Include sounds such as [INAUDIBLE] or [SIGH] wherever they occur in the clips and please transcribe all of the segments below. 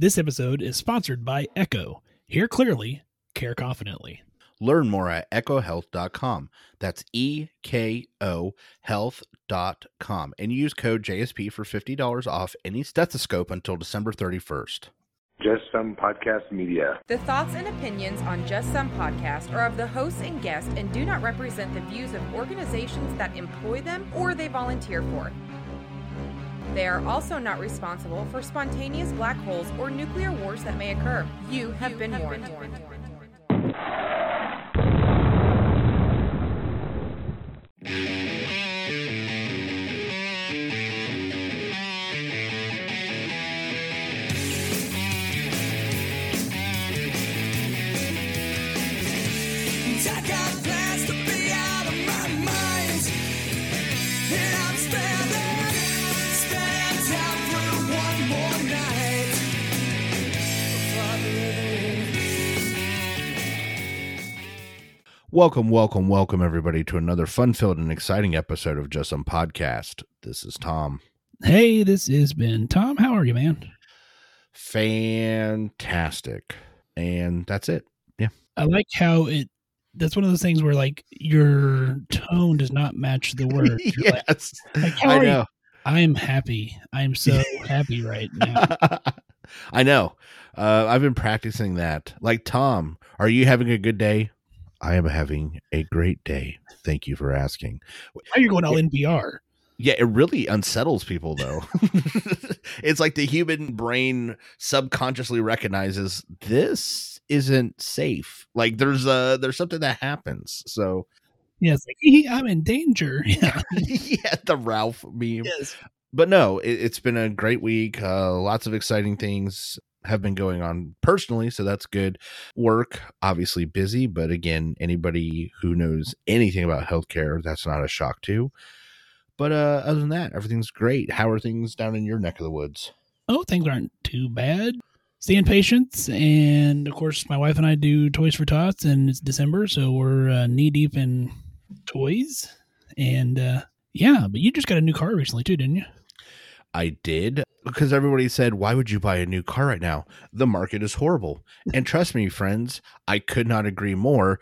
This episode is sponsored by Eko. Hear clearly, care confidently. Learn more at ekohealth.com. That's E K O health.com. And use code JSP for $50 off any stethoscope until December 31st. Just Some Podcast Media. The thoughts and opinions on Just Some Podcast are of the hosts and guests and do not represent the views of organizations that employ them or they volunteer for. They are also not responsible for spontaneous black holes or nuclear wars that may occur. You have been warned. I Welcome, welcome, welcome, everybody, to another fun filled and exciting episode of Just Some Podcast. This is Tom. Hey, this is Ben. Tom, how are you, man? Fantastic. And that's it. Yeah. I like how it. That's one of those things where like your tone does not match the word. [LAUGHS] You're like, yes. like, I you? know. I am happy. I am so [LAUGHS] happy right now. I know. Uh, I've been practicing that. Like, Tom, are you having a good day? I am having a great day. Thank you for asking. Are you're going all NPR. Yeah, it really unsettles people, though. [LAUGHS] it's like the human brain subconsciously recognizes this isn't safe. Like, there's a there's something that happens. So, Yeah, it's like I'm in danger. [LAUGHS] Yeah. [LAUGHS] yeah, the Ralph meme. yes. but no, it, it's been a great week. Uh, lots of exciting things have been going on personally, so that's good. Work, obviously busy, but again, anybody who knows anything about healthcare, that's not a shock to. But uh, other than that, everything's great. How are things down in your neck of the woods? Oh, things aren't too bad. Seeing patients, and of course, my wife and I do Toys for Tots, and it's December, so we're uh, knee deep in toys. And uh, yeah, but you just got a new car recently too, didn't you? I did because everybody said, Why would you buy a new car right now? The market is horrible. [LAUGHS] and trust me, friends, I could not agree more.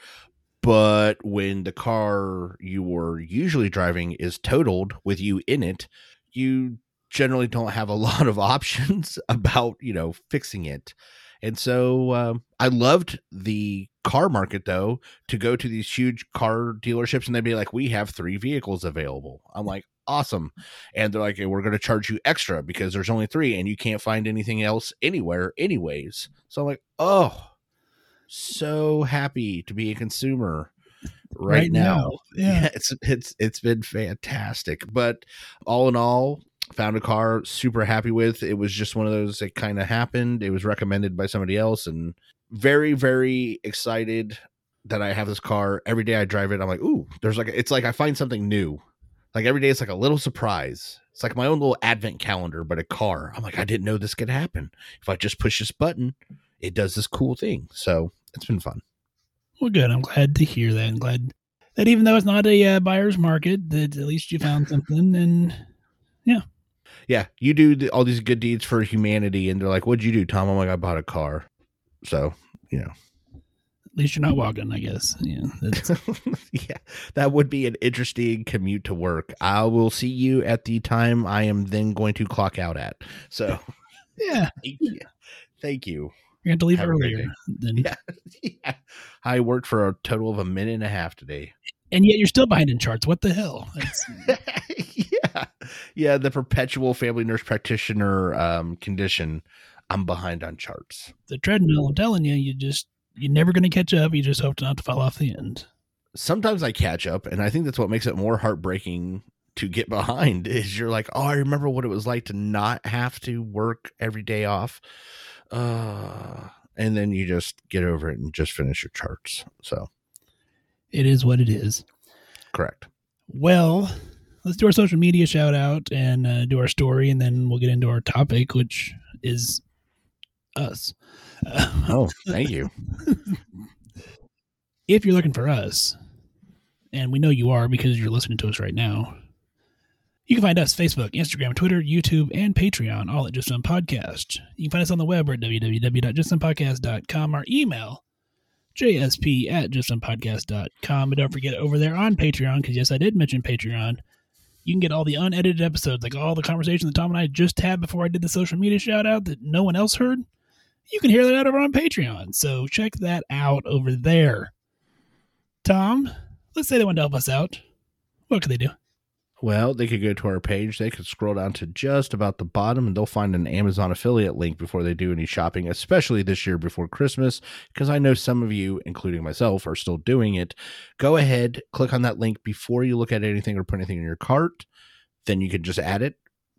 But when the car you were usually driving is totaled with you in it, you generally don't have a [LAUGHS] lot of options about, you know, fixing it. And so um, I loved the car market though to go to these huge car dealerships and they'd be like, We have three vehicles available. I'm like, Awesome and they're like, hey, we're going to charge you extra because there's only three and you can't find anything else anywhere, anyways. So I'm like, oh, so happy to be a consumer right, now. [LAUGHS] Yeah. it's it's it's been fantastic. But all in all, found a car super happy with. It was just one of those that kind of happened. It was recommended by somebody else, and very very excited that I have this car. Every day I drive it, I'm like, ooh, there's like it's like I find something new. Like every day, it's like a little surprise. It's like my own little advent calendar, but a car. I'm like, I didn't know this could happen. If I just push this button, it does this cool thing. So it's been fun. Well, good. I'm glad to hear that. I'm glad that even though it's not a uh, buyer's market, that at least you found something. And Yeah, yeah, you do th- all these good deeds for humanity, and they're like, "What'd you do, Tom?" I'm like, "I bought a car." So you know, least you're not walking. I guess. Yeah. [LAUGHS] Yeah, that would be an interesting commute to work. I will see you at the time I am then going to clock out at. So [LAUGHS] [LAUGHS] yeah. thank you. Thank you. You're going to leave Have earlier than, Yeah. yeah. I worked for a total of a minute and a half today. and yet you're still behind in charts. What the hell? Yeah. Yeah. The perpetual family nurse practitioner um, condition. I'm behind on charts. the treadmill. I'm telling you, you just you're never going to catch up. You just hope not to fall off the end. Sometimes I catch up, and I think that's what makes it more heartbreaking to get [LAUGHS] behind is you're like, oh, I remember what it was like to not have to work every day off. Uh, and then you just get over it and just finish your charts. So, It is what it is. correct. Well, let's do our social media shout out and uh, do our story, and then we'll get into our topic, which is us. [LAUGHS] Oh, thank you. if you're looking for us, and we know you are because you're listening to us right now, You can find us Facebook, Instagram, Twitter, YouTube, and Patreon, all at Just Some Podcast. You can find us on the web at www.justsomepodcast.com. Our email, jsp at justsomepodcast.com. And don't forget over there on Patreon, because yes, I did mention Patreon. You can get all the unedited episodes, like all the conversations that Tom and I just had before I did the social media shout out that no one else heard. You can hear that over on Patreon. So check that out over there. Tom, let's say they want to help us out. What could they do? Well, they could go to our page. They could scroll down to just about the bottom and they'll find an Amazon affiliate link before they do any shopping, especially this year before Christmas, because I know some of you, including myself, are still doing it. Go ahead, click on that link before you look at anything or put anything in your cart. Then you can just add it,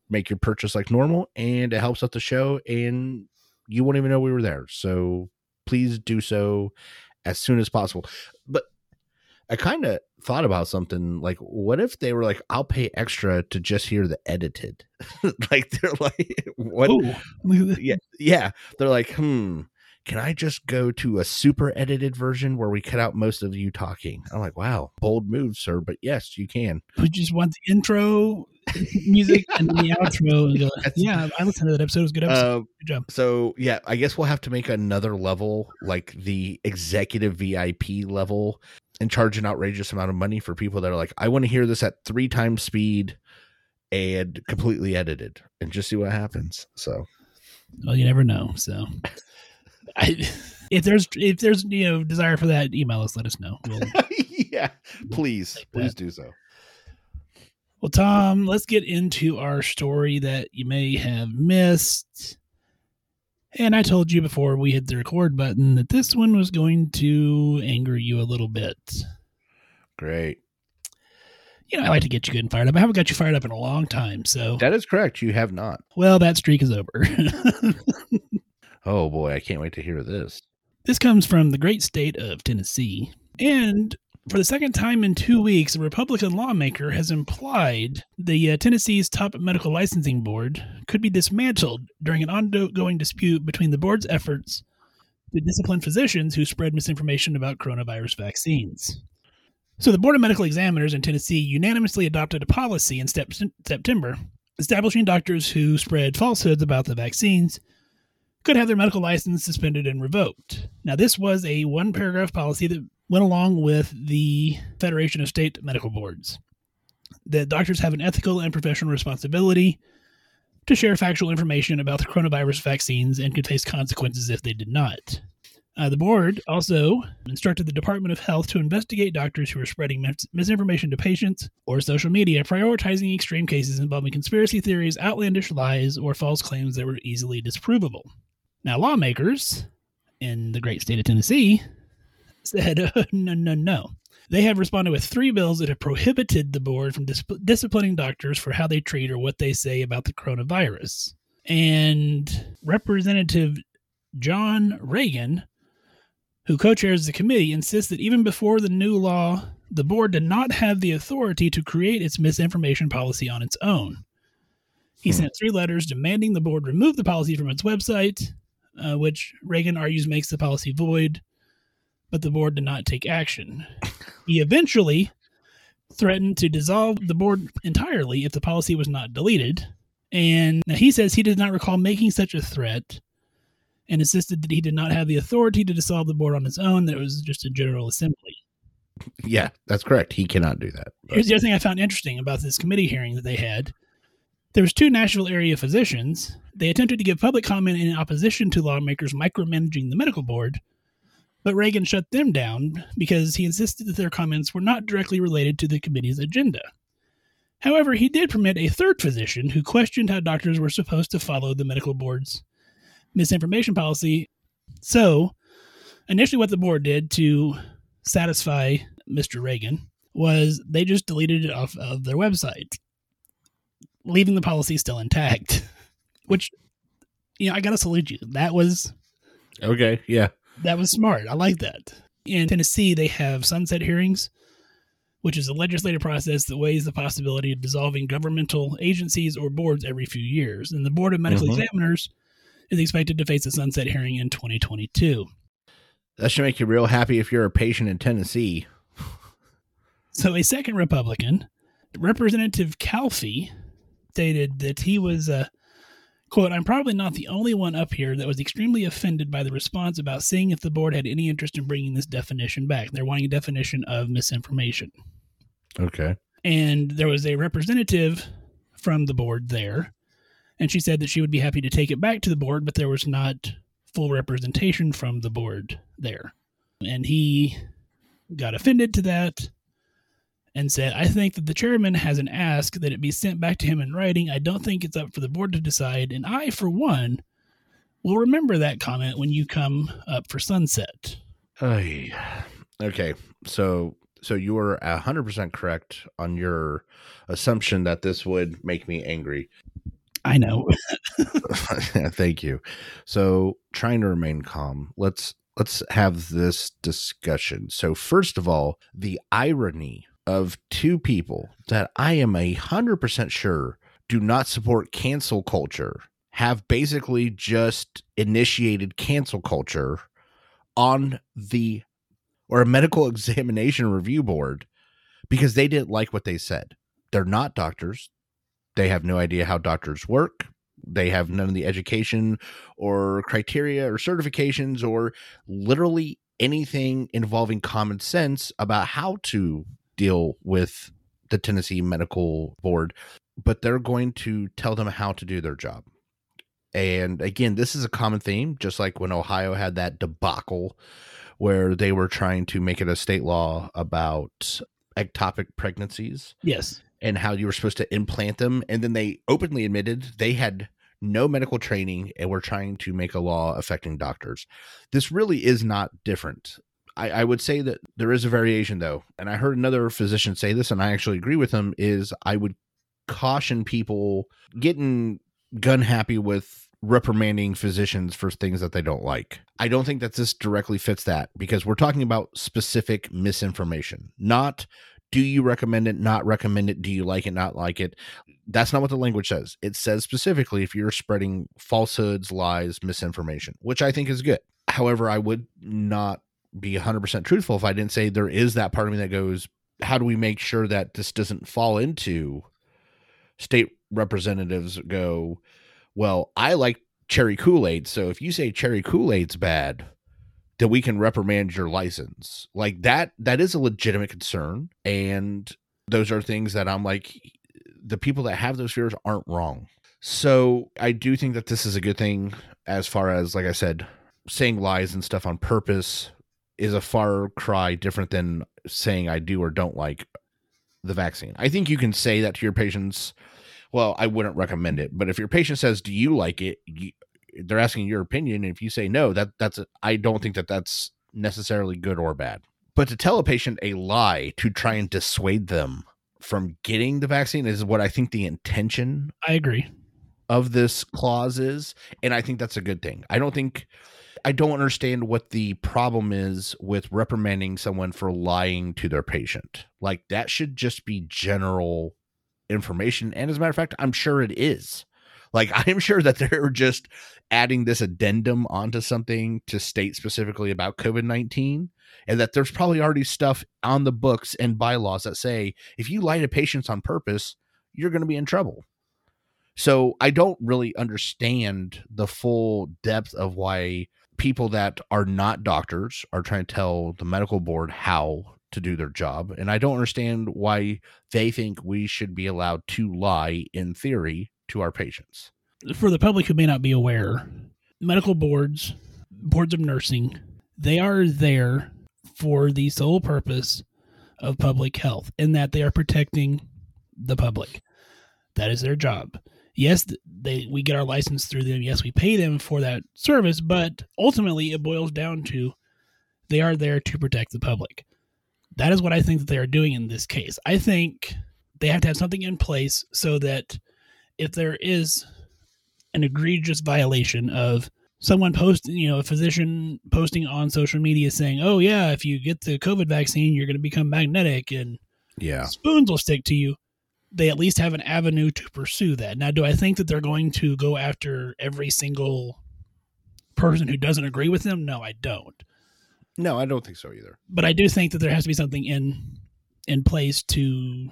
make your purchase like normal, and it helps out the show, and you won't even know we were there. So please do so as soon as possible. But I kind of thought about something like, what if they were like, I'll pay extra to just hear the edited? [LAUGHS] like, they're like, [LAUGHS] what? Ooh, look at this. Yeah. Yeah. They're like, hmm, can I just go to a super edited version where we cut out most of you talking? I'm like, wow, bold move, sir. But yes, you can. We just want the intro music [LAUGHS] and the outro. Go, yeah, I listened to that episode. It was a good episode. Uh, good job. so yeah, I guess we'll have to make another level, like the executive VIP level, and charge an outrageous amount of money for people that are like, I want to hear this at three times speed and completely edited, and just see what happens. So Well, you never know. So, I, [LAUGHS] if there's if there's you know desire for that, email us. Let us know. We'll, [LAUGHS] yeah, please, Like please that. do so. well, Tom, let's get into our story that you may have missed. And I told you before we hit the record button that this one was going to anger you a little bit. Great. You know, I like to get you good and fired up. I haven't got you fired up in a long time. So, That is correct. You have not. well, that streak is over. [LAUGHS] Oh boy, I can't wait to hear this. This comes from the great state of Tennessee. And for the second time in two weeks, a Republican lawmaker has implied the uh, Tennessee's top medical licensing board could be dismantled during an ongoing dispute between the board's efforts to discipline physicians who spread misinformation about coronavirus vaccines. So, the Board of Medical Examiners in Tennessee unanimously adopted a policy in step- September establishing doctors who spread falsehoods about the vaccines could have their medical license suspended and revoked. Now, this was a one paragraph policy that went along with the Federation of State Medical Boards. That doctors have an ethical and professional responsibility to share factual information about the coronavirus vaccines and could face consequences if they did not. Uh, the board also instructed the Department of Health to investigate doctors who are spreading mis- misinformation to patients or social media, prioritizing extreme cases involving conspiracy theories, outlandish lies, or false claims that were easily disprovable. Now, lawmakers in the great state of Tennessee said, uh, [LAUGHS] no, no, no. They have responded with three bills that have prohibited the board from dis- disciplining doctors for how they treat or what they say about the coronavirus. And Representative John Ragan, who co chairs the committee, insists that even before the new law, the board did not have the authority to create its misinformation policy on its own. He sent three letters demanding the board remove the policy from its website, uh, which Ragan argues makes the policy void, but the board did not take action. He eventually threatened to dissolve the board entirely if the policy was not deleted. And now he says he does not recall making such a threat and insisted that he did not have the authority to dissolve the board on his own, that it was just a general assembly. Yeah, that's correct. He cannot do that. But- Here's the other thing I found interesting about this committee hearing that they had. There was two Nashville area physicians. They attempted to give public comment in opposition to lawmakers micromanaging the medical board, but Ragan shut them down because he insisted that their comments were not directly related to the committee's agenda. However, he did permit a third physician who questioned how doctors were supposed to follow the medical board's misinformation policy. So, initially, what the board did to satisfy Mr. Ragan was they just deleted it off of their website, leaving the policy still intact. [LAUGHS] Which, you know, I gotta salute you. That was okay. Yeah. that was smart. I like that. In Tennessee, they have sunset hearings, which is a legislative process that weighs the possibility of dissolving governmental agencies or boards every few years. And the Board of Medical Mhm. Examiners is expected to face a sunset hearing in 2022. That should make you real happy if you're a patient in Tennessee. So, a second Republican, Representative Calfee stated that he was, uh, quote, I'm probably not the only one up here that was extremely offended by the response about seeing if the board had any interest in bringing this definition back. They're wanting a definition of misinformation. Okay. And there was a representative from the board there, and she said that she would be happy to take it back to the board, but there was not full representation from the board there. And he got offended to that and said, I think that the chairman has an ask that it be sent back to him in writing. I don't think it's up for the board to decide. And I, for one, will remember that comment when you come up for sunset. Ay. Okay. So so you hundred percent correct on your assumption that this would make me angry. I know. [LAUGHS] [LAUGHS] Thank you. So trying to remain calm. Let's let's have this discussion. So first of all, the irony of two people that I am a hundred percent sure do not support cancel culture have basically just initiated cancel culture on the or a medical [LAUGHS] examination review board because they didn't like what they said. They're not doctors. They have no idea how doctors work. They have none of the education or criteria or certifications or literally anything involving common sense about how to deal with the Tennessee Medical Board, but they're going to tell them how to do their job. And again, this is a common theme, just like when Ohio had that debacle where they were trying to make it a state law about ectopic pregnancies yes. and how you were supposed to implant them. And then they openly admitted they had no medical training and were trying to make a law affecting doctors. This really is not different. I, I would say that there is a variation though. And I heard another physician say this, and I actually agree with him, is I would caution people getting gun happy with reprimanding physicians for things that they don't like. I don't think that this directly fits that because we're talking about specific misinformation, not do you recommend it, not recommend it, do you like it, not like it. That's not what the language says. It says specifically if you're spreading falsehoods, lies, misinformation, which I think is good. However, I would not be 100% truthful if I didn't say there is that part of me that goes, how do we make sure that this doesn't fall into state representatives go, well, I like cherry Kool Aid. So if you say cherry Kool Aid's bad, then we can reprimand your license. Like that, that is a legitimate concern. And those are things that I'm like, the people that have those fears aren't wrong. So I do think that this is a good thing as far as, like I said, saying lies and stuff on purpose is a far cry different than saying I do or don't like the vaccine. I think you can say that to your patients. Well, I wouldn't recommend it, but if your patient says, "Do you like it?" You, they're asking your opinion. And if you say no, that that's a, I don't think that that's necessarily good or bad. But to tell a patient a lie to try and dissuade them from getting the vaccine is what I think the intention I agree. of this clause is and i think that's a good thing i don't think i don't understand what the problem is with reprimanding someone for lying to their patient. Like that should just be general information. And as a matter of fact i'm sure it is. Like [LAUGHS] i'm sure that they're just adding this addendum onto something to state specifically about covid-19 and that there's probably already stuff on the books and bylaws that say if you lie to patients on purpose you're going to be in trouble. So I don't really understand the full depth of why people that are not doctors are trying to tell the medical board how to do their job. And I don't understand why they think we should be allowed to lie in theory to our patients. For the public who may not be aware, medical boards, boards of nursing, they are there for the sole purpose of public health in that they are protecting the public. That is their job. Yes, they we get our license through them. Yes, we pay them for that service, but ultimately it boils down to they are there to protect the public. That is what I think that they are doing in this case. I think they have to have something in place so that if there is an egregious violation of someone posting, you know, a physician posting on social media saying, "Oh yeah, if you get the COVID vaccine, you're going to become magnetic and Yeah. spoons will stick to you." They at least have an avenue to pursue that. Now, do I think that they're going to go after every single person who doesn't agree with them? No, I don't. No, I don't think so either. But I do think that there has to be something in in place to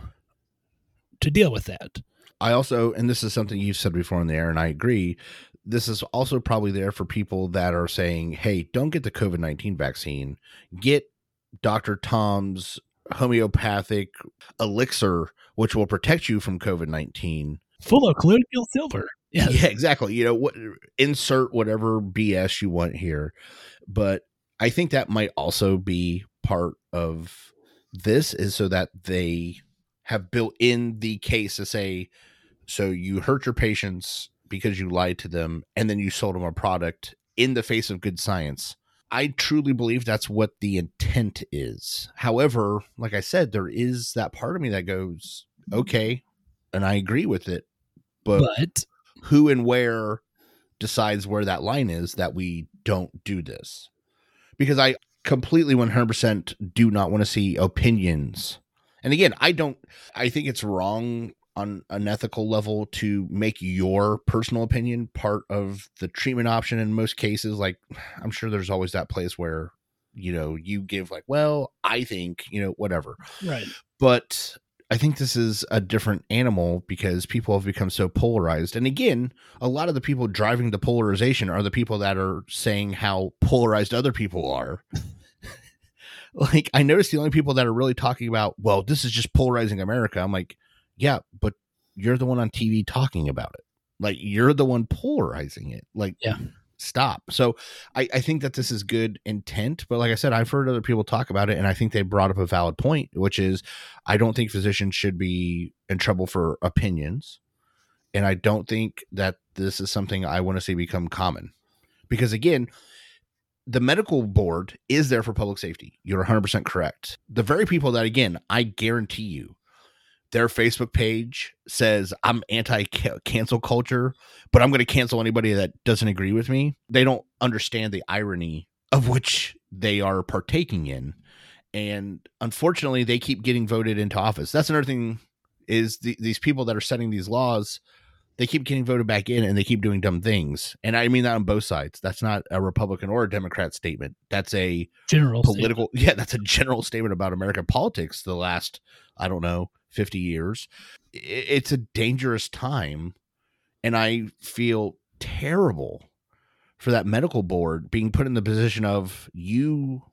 to deal with that. I also, and this is something you've said before in the air, and I agree. This is also probably there for people that are saying, hey, don't get the COVID 19 vaccine. Get Dr. Tom's homeopathic elixir, which will protect you from COVID 19. Full of colloidal silver. Yeah. Yeah, exactly. You know, what insert whatever BS you want here. But I think that might also be part of this is so that they have built in the case to say, so you hurt your patients because you lied to them and then you sold them a product in the face of good science. I truly believe that's what the intent is. However, like I said, there is that part of me that goes, okay, and I agree with it, but But who and where decides where that line is that we don't do this because i completely 100% do not want to see opinions and again i don't i think it's wrong on an ethical level to make your personal opinion part of the treatment option in most cases like [SIGHS] i'm sure there's always that place where you know you give like well i think you know whatever right. but I think this is a different animal because people have become so polarized. And again, a lot of the people driving the polarization are the people that are saying how polarized other people are. [LAUGHS] like, I noticed the only people that are really talking about, well, this is just polarizing America. I'm like, yeah, but you're the one on TV talking about it. Like, you're the one polarizing it. Like, Yeah. stop. So I, I think that this is good intent, but like I said, I've heard other people talk about it, and I think they brought up a valid point, which is I don't think physicians should be in trouble for opinions. And I don't think that this is something I want to see become common. Because again, the medical board is there for public safety. You're 100% correct. The very people that, again, I guarantee you, their Facebook page says, I'm anti cancel culture, but I'm going to cancel anybody that doesn't agree with me. They don't understand the irony of which they are partaking in and unfortunately they keep getting voted into office that's another thing is the, these people that are setting these laws they keep getting voted back in and they keep doing dumb things. And i mean that on both sides. That's not a republican or a democrat statement. That's a General political [LAUGHS] yeah that's a general statement about american politics the last i don't know 50 years. It's a dangerous time. And i feel terrible for that medical board being put in the position of you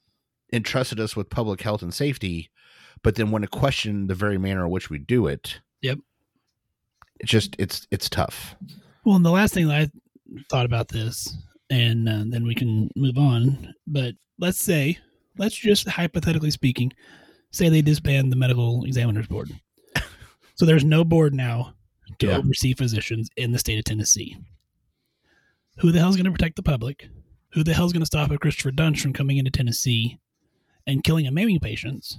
entrusted us with public health and safety, but then want to question the very manner in which we do it. Yep. It's just it's it's tough. Well, and the last thing that I thought about this, and uh, then we can move on. But let's say, let's just hypothetically speaking, say they disband the medical examiners board. [LAUGHS] so there's no board now to Yeah. oversee physicians in the state of Tennessee. Who the hell's going to protect the public? Who the hell's going to stop a Christopher Duntsch from coming into Tennessee and killing and maiming patients?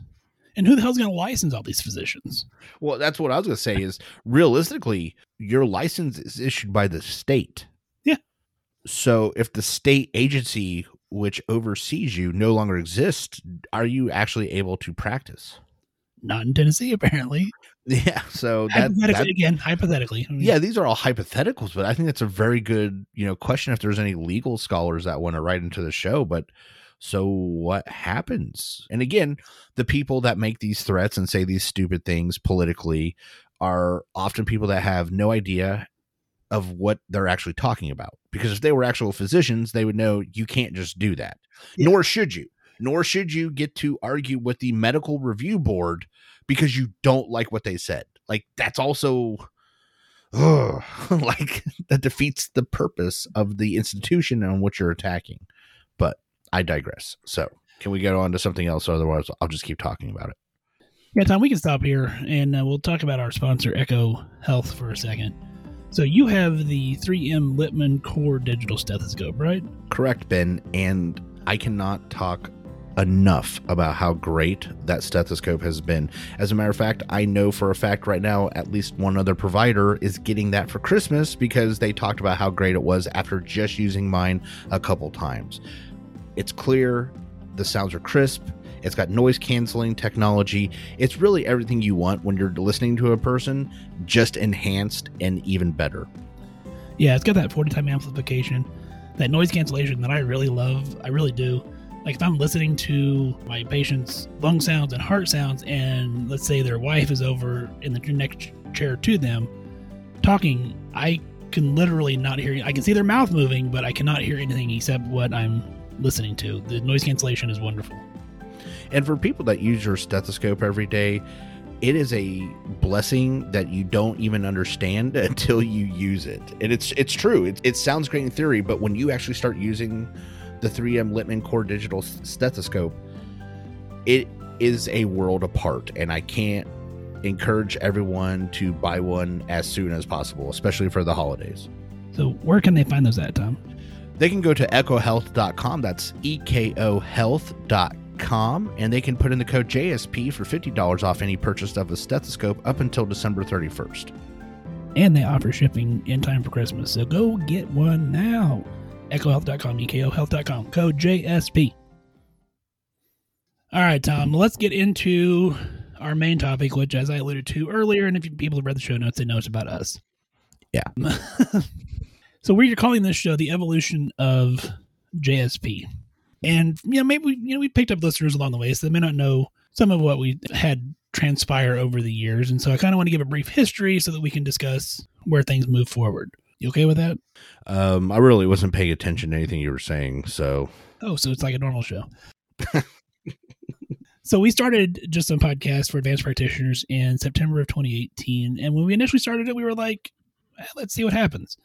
And who the hell's going to license all these physicians? Well, that's what I was going to say is realistically, your license is issued by the state. Yeah. So if the state agency which oversees you no longer exists, are you actually able to practice? Not in Tennessee, apparently. [LAUGHS] Yeah. So that, hypothetically, that again, hypothetically. I mean, yeah, these are all hypotheticals, but I think that's a very good, you know, question if there's any legal scholars that want to write into the show. But so what happens? And again, the people that make these threats and say these stupid things politically are often people that have no idea of what they're actually talking about. Because if they were actual physicians, they would know you can't just do that. Yeah. Nor should you. Nor should you get to argue with the medical review board because you don't like what they said. Like that's also ugh, [LAUGHS] like that defeats the purpose of the institution on which you're attacking. But I digress. So can we get on to something else? Otherwise, I'll just keep talking about it. Yeah, Tom, we can stop here and uh, we'll talk about our sponsor, Eko Health, for a second. So you have the 3M Littmann Core Digital Stethoscope, right? Correct, Ben. And I cannot talk enough about how great that stethoscope has been. As a matter of fact, I know for a fact right now at least one other provider is getting that for Christmas because they talked about how great it was after just using mine a couple times. It's clear, the sounds are crisp, it's got noise canceling technology. It's really everything you want when you're listening to a person, just enhanced and even better. Yeah, it's got that 40 time amplification, that noise cancellation that I really love. I really do. Like if I'm listening to my patient's lung sounds and heart sounds, and let's say their wife is over in the next chair to them talking, I can literally not hear. I can see their mouth moving, but I cannot hear anything except what I'm listening to. The noise cancellation is wonderful. And for people that use your stethoscope every day, it is a blessing that you don't even understand [LAUGHS] until you use it. And it's it's true. It, it sounds great in theory, but when you actually start using the 3M Littmann Core Digital stethoscope, it is a world apart. And I can't encourage everyone to buy one as soon as possible, especially for the holidays. So where can they find those at, Tom? They can go to ekohealth.com. That's E K O health.com. And they can put in the code JSP for $50 off any purchase of a stethoscope up until December 31st. And they offer shipping in time for Christmas. So go get one now. EchoHealth.com, EKOHealth.com, code JSP. All right, Tom, let's get into our main topic, which, as I alluded to earlier, and if you- people have read the show notes, they know it's about us. Yeah. [LAUGHS] so we're calling this show the evolution of JSP. And, you know, maybe we, you know, we picked up listeners along the way, so they may not know some of what we had transpire over the years. And so I kind of want to give a brief history so that we can discuss where things move forward. You okay with that? Um, I really wasn't paying attention to anything you were saying. So, Oh, so it's like a normal show. [LAUGHS] so we started just a podcast for advanced practitioners in September of 2018, and when we initially started it, we were like, eh, "Let's see what happens."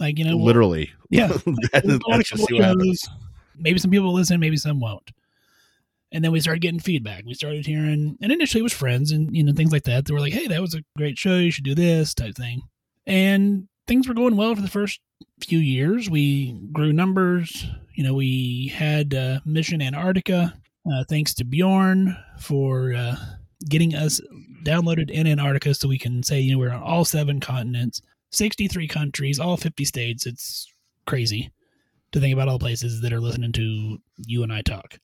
Like you know, we'll- literally. yeah, [LAUGHS] That- we'll go on a that's just what happens. Maybe some people will listen, maybe some won't. And then we started getting feedback. We started hearing, and initially it was friends and you know things like that. They were like, "Hey, that was a great show. You should do this type thing." And things were going well for the first few years. We grew numbers. You know, we had uh, Mission Antarctica. Uh, thanks to Bjorn for uh, getting us downloaded in Antarctica, so we can say you know we're on all seven continents, sixty-three countries, all fifty states. It's crazy to think about all the places that are listening to you and I talk.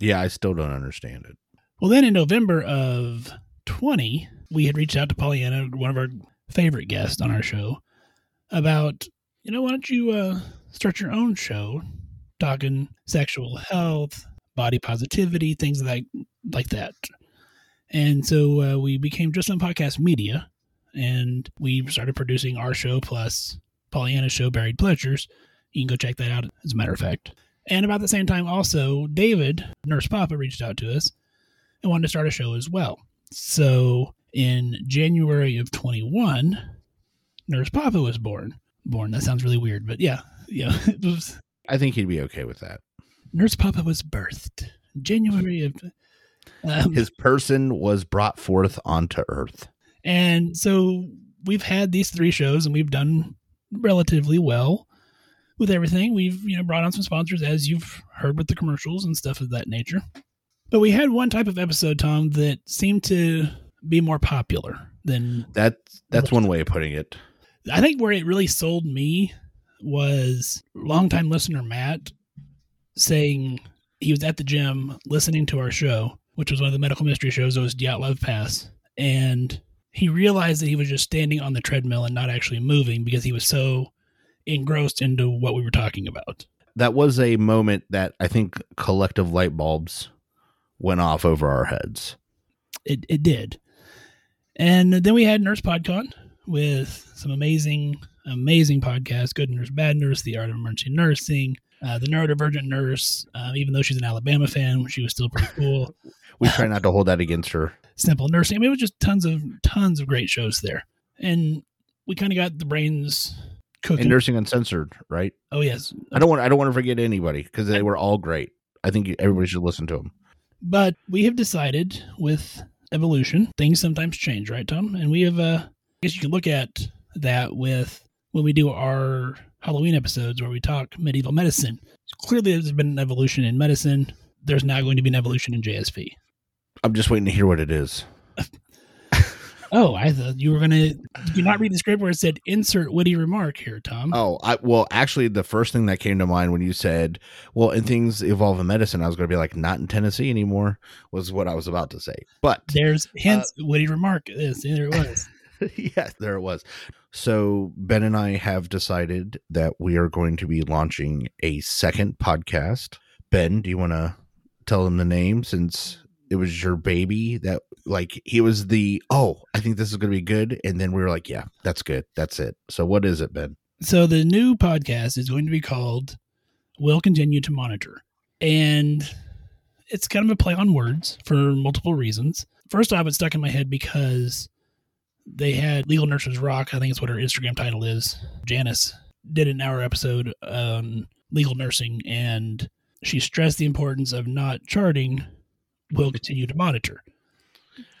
Yeah, I still don't understand it. Well, then in November of 20, we had reached out to Pollyanna, one of our favorite guests on our show, about, you know, why don't you uh, start your own show talking sexual health, body positivity, things like, like that. And so uh, we became Just Some Podcast Media, and we started producing our show plus Pollyanna's show, Buried Pleasures. You can go check that out, as a matter of fact. And about the same time, also, David, Nurse Papa, reached out to us and wanted to start a show as well. So in January of 21, Nurse Papa was born. Born, that sounds really weird, but yeah, yeah. [LAUGHS] It was, I think he'd be okay with that. Nurse Papa was birthed. January of. Um, His person was brought forth onto earth. And so we've had these three shows and we've done relatively well with everything. We've, you know, brought on some sponsors as you've heard with the commercials and stuff of that nature. But we had one type of episode, Tom, that seemed to be more popular than That that's one way of putting it. I think where it really sold me was longtime listener Matt saying he was at the gym listening to our show, which was one of the medical mystery shows. It was Dyatlov Pass, and he realized that he was just standing on the treadmill and not actually moving because he was so engrossed into what we were talking about. That was a moment that I think collective light bulbs went off over our heads. It it did, and then we had Nurse PodCon with some amazing amazing podcasts: Good Nurse, Bad Nurse, The Art of Emergency Nursing. Uh, the neurodivergent nurse, uh, even though she's an Alabama fan, she was still pretty cool. [LAUGHS] We try not to hold that against her. Simple nursing. I mean, it was just tons of tons of great shows there, and we kind of got the brains cooking. And nursing uncensored, right? oh yes, I don't want I don't want to forget anybody because they were all great. I think everybody should listen to them. but we have decided with evolution, things sometimes change, right, Tom? And we have, uh, I guess you can look at that with when we do our Halloween episodes where we talk medieval medicine. Clearly, there's been an evolution in medicine. There's now going to be an evolution in JSP. I'm just waiting to hear what it is. [LAUGHS] Oh, I thought you were going to. Did you not read the script where it said insert witty remark here, Tom? Oh, I well, actually, the first thing that came to mind when you said, "Well, and things evolve in medicine," I was going to be like, "Not in Tennessee anymore," was what I was about to say. But There's uh, hence witty remark. Yes, there it was. [LAUGHS] yes, there it was. So Ben and I have decided that we are going to be launching a second podcast. Ben, do you want to tell them the name since it was your baby that like he was the oh I think this is going to be good, and then we were like yeah that's good that's it. So what is it, Ben? So the new podcast is going to be called We'll Continue to Monitor. And it's kind of a play on words for multiple reasons. First off, it stuck in my head because they had Legal Nurses Rock, I think it's what her Instagram title is. Janice did an hour episode on legal nursing and she stressed the importance of not charting We'll continue to monitor.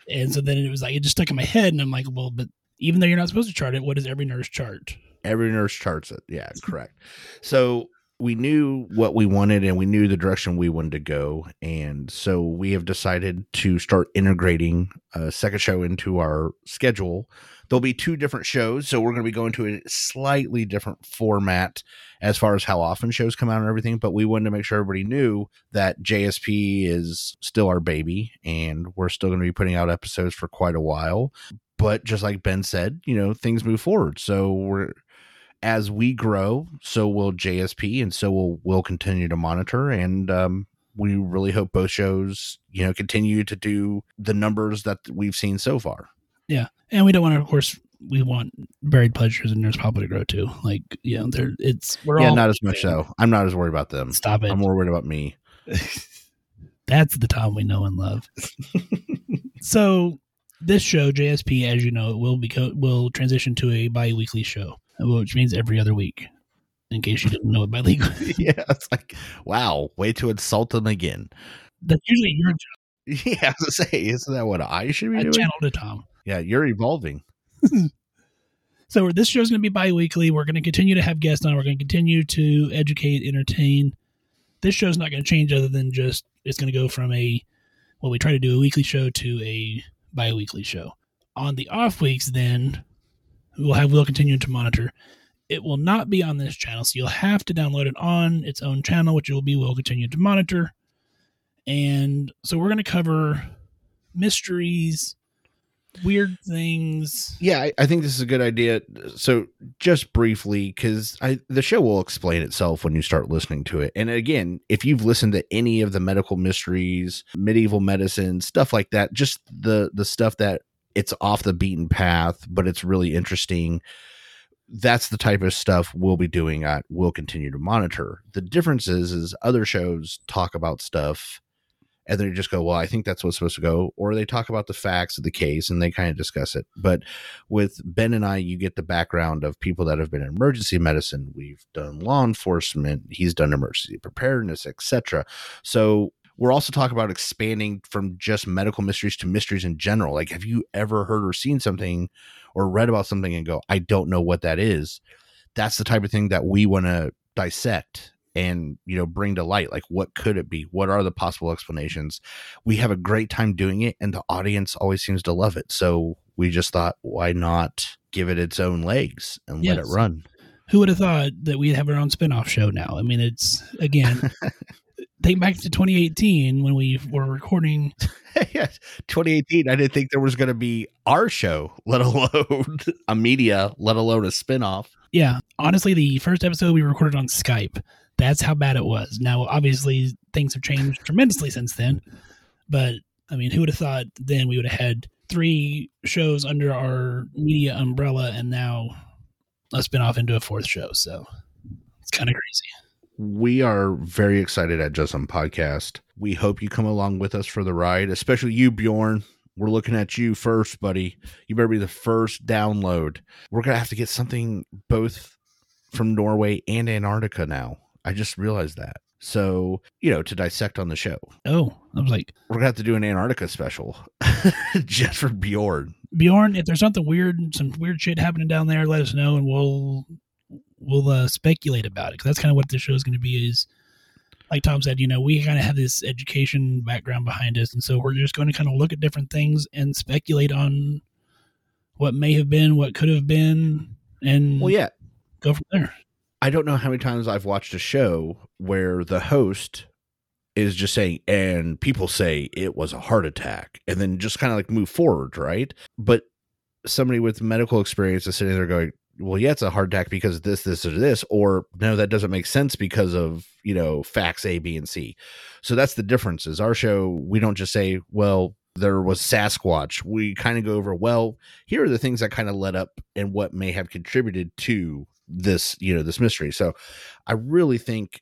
And so then it was like it just stuck in my head and I'm like, well, but even though you're not supposed to chart it, what does every nurse chart? Every nurse charts it. Yeah, correct. So we knew what we wanted and we knew the direction we wanted to go. And so we have decided to start integrating a second show into our schedule. There'll be two different shows. So we're going to be going to a slightly different format as far as how often shows come out and everything. But we wanted to make sure everybody knew that JSP is still our baby and we're still going to be putting out episodes for quite a while. But just like Ben said, you know, things move forward. So we're as we grow, so will JSP, and so will we'll continue to monitor. And um, we really hope both shows, you know, continue to do the numbers that we've seen so far. Yeah, and we don't want to, of course, we want buried pleasures and Nurse Papa to grow too. Like, you know, there it's we're yeah, all not as much so. I'm not as worried about them. Stop it. I'm more worried about me. [LAUGHS] That's the Tom we know and love. [LAUGHS] so this show, JSP, as you know, it will become will transition to a bi-weekly show, which means every other week. In case you didn't know it by [LAUGHS] legal, yeah, it's like wow, way to insult them again. that's usually your job. Yeah, I was gonna say, isn't that what I should be I doing? channel to Tom. Yeah, you're evolving. [LAUGHS] So this show's going to be bi-weekly. We're going to continue to have guests on. We're going to continue to educate, entertain. This show's not going to change other than just it's going to go from a well, we try to do a weekly show to a bi-weekly show. On the off weeks, then we'll have we'll continue to monitor. It will not be on this channel, so you'll have to download it on its own channel, which will be will continue to monitor. And so we're going to cover mysteries, weird things. Yeah, I, I think this is a good idea. So, just briefly, because I the show will explain itself when you start listening to it. And again, if you've listened to any of the medical mysteries, medieval medicine, stuff like that, just the the stuff that it's off the beaten path, but it's really interesting. That's the type of stuff we'll be doing at we'll continue to monitor. The difference is is other shows talk about stuff and then you just go, well, I think that's what's supposed to go, or they talk about the facts of the case and they kind of discuss it. But with Ben and I, you get the background of people that have been in emergency medicine. We've done law enforcement. He's done emergency preparedness, etc. So we're also talking about expanding from just medical mysteries to mysteries in general. Like, have you ever heard or seen something or read about something and go, I don't know what that is? That's the type of thing that we want to dissect and you know bring to light like what could it be what are the possible explanations we have a great time doing it and the audience always seems to love it so we just thought why not give it its own legs and let it run Who would have thought that we'd have our own spin-off show now? I mean, it's again, [LAUGHS] think back to 2018 when we were recording. [LAUGHS] yeah 2018 i didn't think there was going to be our show let alone [LAUGHS] a media let alone a spin-off Yeah, honestly, the first episode we recorded on Skype. That's how bad it was. Now, obviously, things have changed tremendously since then. But I mean, who would have thought then we would have had three shows under our media umbrella, and now a spin-off into a fourth show? So it's kind of crazy. We are very excited at Just Some Podcast. We hope you come along with us for the ride, especially you, Bjorn. We're looking at you first, buddy. You better be the first download. We're gonna have to get something both from Norway and Antarctica now. I just realized that. So, you know, to dissect on the show. Oh, I was like, We're gonna have to do an Antarctica special [LAUGHS] just for Bjorn. Bjorn, if there's something weird, some weird shit happening down there, let us know, and we'll we'll uh, speculate about it. Because that's kind of what the show is going to be. Is like Tom said, you know, we kind of have this education background behind us, and so we're just going to kind of look at different things and speculate on what may have been, what could have been, and Well, yeah, go from there. I don't know how many times I've watched a show where the host is just saying, and people say it was a heart attack, and then just kind of like move forward, right? But somebody with medical experience is sitting there going, well, yeah, it's a hard tack because this, this, or this, or no, that doesn't make sense because of you know facts A, B, and C. So that's the difference. Is our show we don't just say, well, there was Sasquatch. We kind of go over, well, here are the things that kind of led up and what may have contributed to this, you know, this mystery. So I really think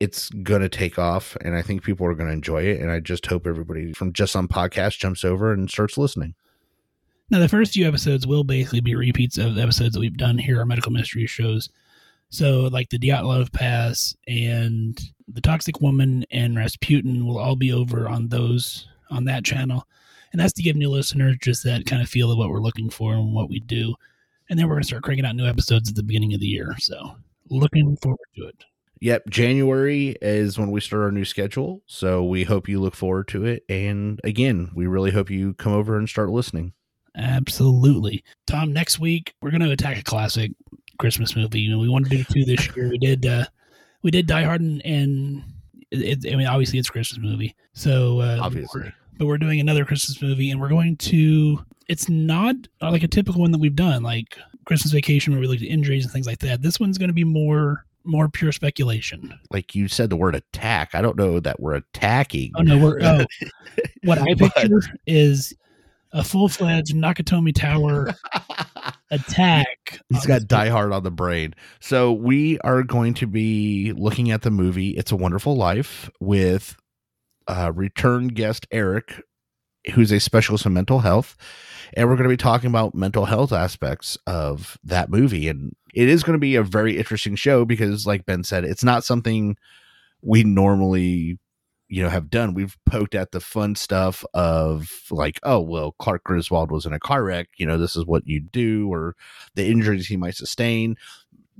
it's going to take off and I think people are going to enjoy it. And I just hope everybody from Just on Podcast jumps over and starts listening. Now, the first few episodes will basically be repeats of the episodes that we've done here, our medical mystery shows. So, like the Dyatlov Pass and the Toxic Woman and Rasputin will all be over on those on that channel, and that's to give new listeners just that kind of feel of what we're looking for and what we do. And then we're gonna start cranking out new episodes at the beginning of the year. So, looking forward to it. Yep, January is when we start our new schedule. So we hope you look forward to it. And again, we really hope you come over and start listening. Absolutely, Tom. Next week we're gonna attack a classic Christmas movie. You know, we wanted to do two this year. We did. uh We did Die Hard and. and it, I mean, obviously, it's a Christmas movie. So uh, Obviously. but we're doing another Christmas movie, and we're going to. It's not like a typical one that we've done, like Christmas Vacation, where we looked at injuries and things like that. This one's going to be more more pure speculation. Like you said the word attack. I don't know that we're attacking. Oh no, we're oh, [LAUGHS] what I But- picture is a full fledged Nakatomi Tower [LAUGHS] attack. He's on got Die Hard on the brain. So we are going to be looking at the movie It's a Wonderful Life with uh, return guest Eric, who's a specialist in mental health. And we're going to be talking about mental health aspects of that movie. And it is going to be a very interesting show because, like Ben said, it's not something we normally you know have done we've poked at the fun stuff of like oh well clark griswold was in a car wreck you know this is what you do or the injuries he might sustain.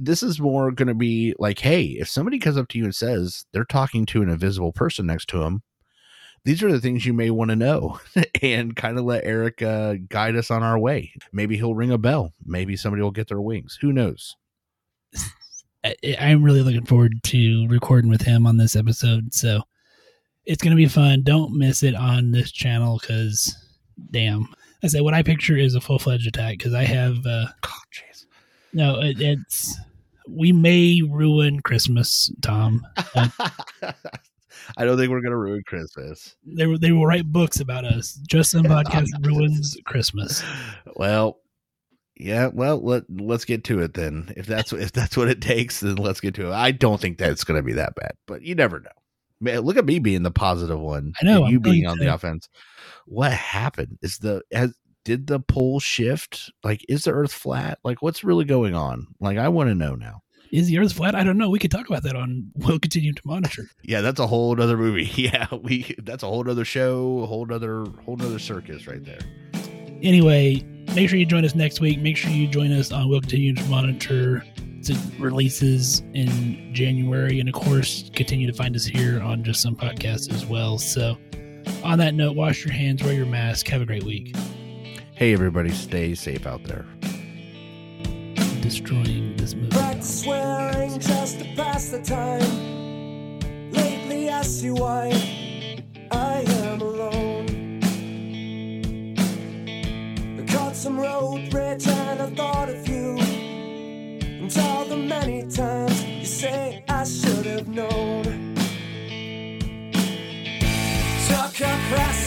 This is more going to be like hey if somebody comes up to you and says they're talking to an invisible person next to him these are the things you may want to know [LAUGHS] and kind of let eric uh, guide us on our way. Maybe he'll ring a bell. Maybe somebody will get their wings. Who knows? [LAUGHS] I, I'm really looking forward to recording with him on this episode. So it's going to be fun. Don't miss it on this channel because, damn. I say what I picture is a full fledged attack because I have, uh, oh jeez no, it, it's, we may ruin Christmas, Tom. [LAUGHS] I don't think we're gonna ruin Christmas. They, will- they will write books about us. Just some [LAUGHS] podcast ruins Christmas. Well, yeah. Well, let let's get to it then. If that's if that's what it takes, then let's get to it. I don't think that's gonna be that bad, but you never know. Man, look at me being the positive one. I know, and you I'm being on the offense. What happened? Is the has did the pole shift? Like, is the Earth flat? Like, what's really going on? Like, I want to know now. Is the earth flat? I don't know. We could talk about that on [LAUGHS] We'll Continue to Monitor. Yeah, that's a whole other movie. [LAUGHS] Yeah, we that's a whole other show, a whole other whole nother circus right there. Anyway, make sure you join us next week. Make sure you join us on We'll Continue to Monitor to releases in January. And of course, continue to find us here on Just Some Podcasts as well. So, on that note, wash your hands, wear your mask. Have a great week. Hey, everybody, stay safe out there. Destroying this movie. Practice swearing just to pass the time. Lately I see why road rage and I thought of you. And all the many times you say I should have known. Took a class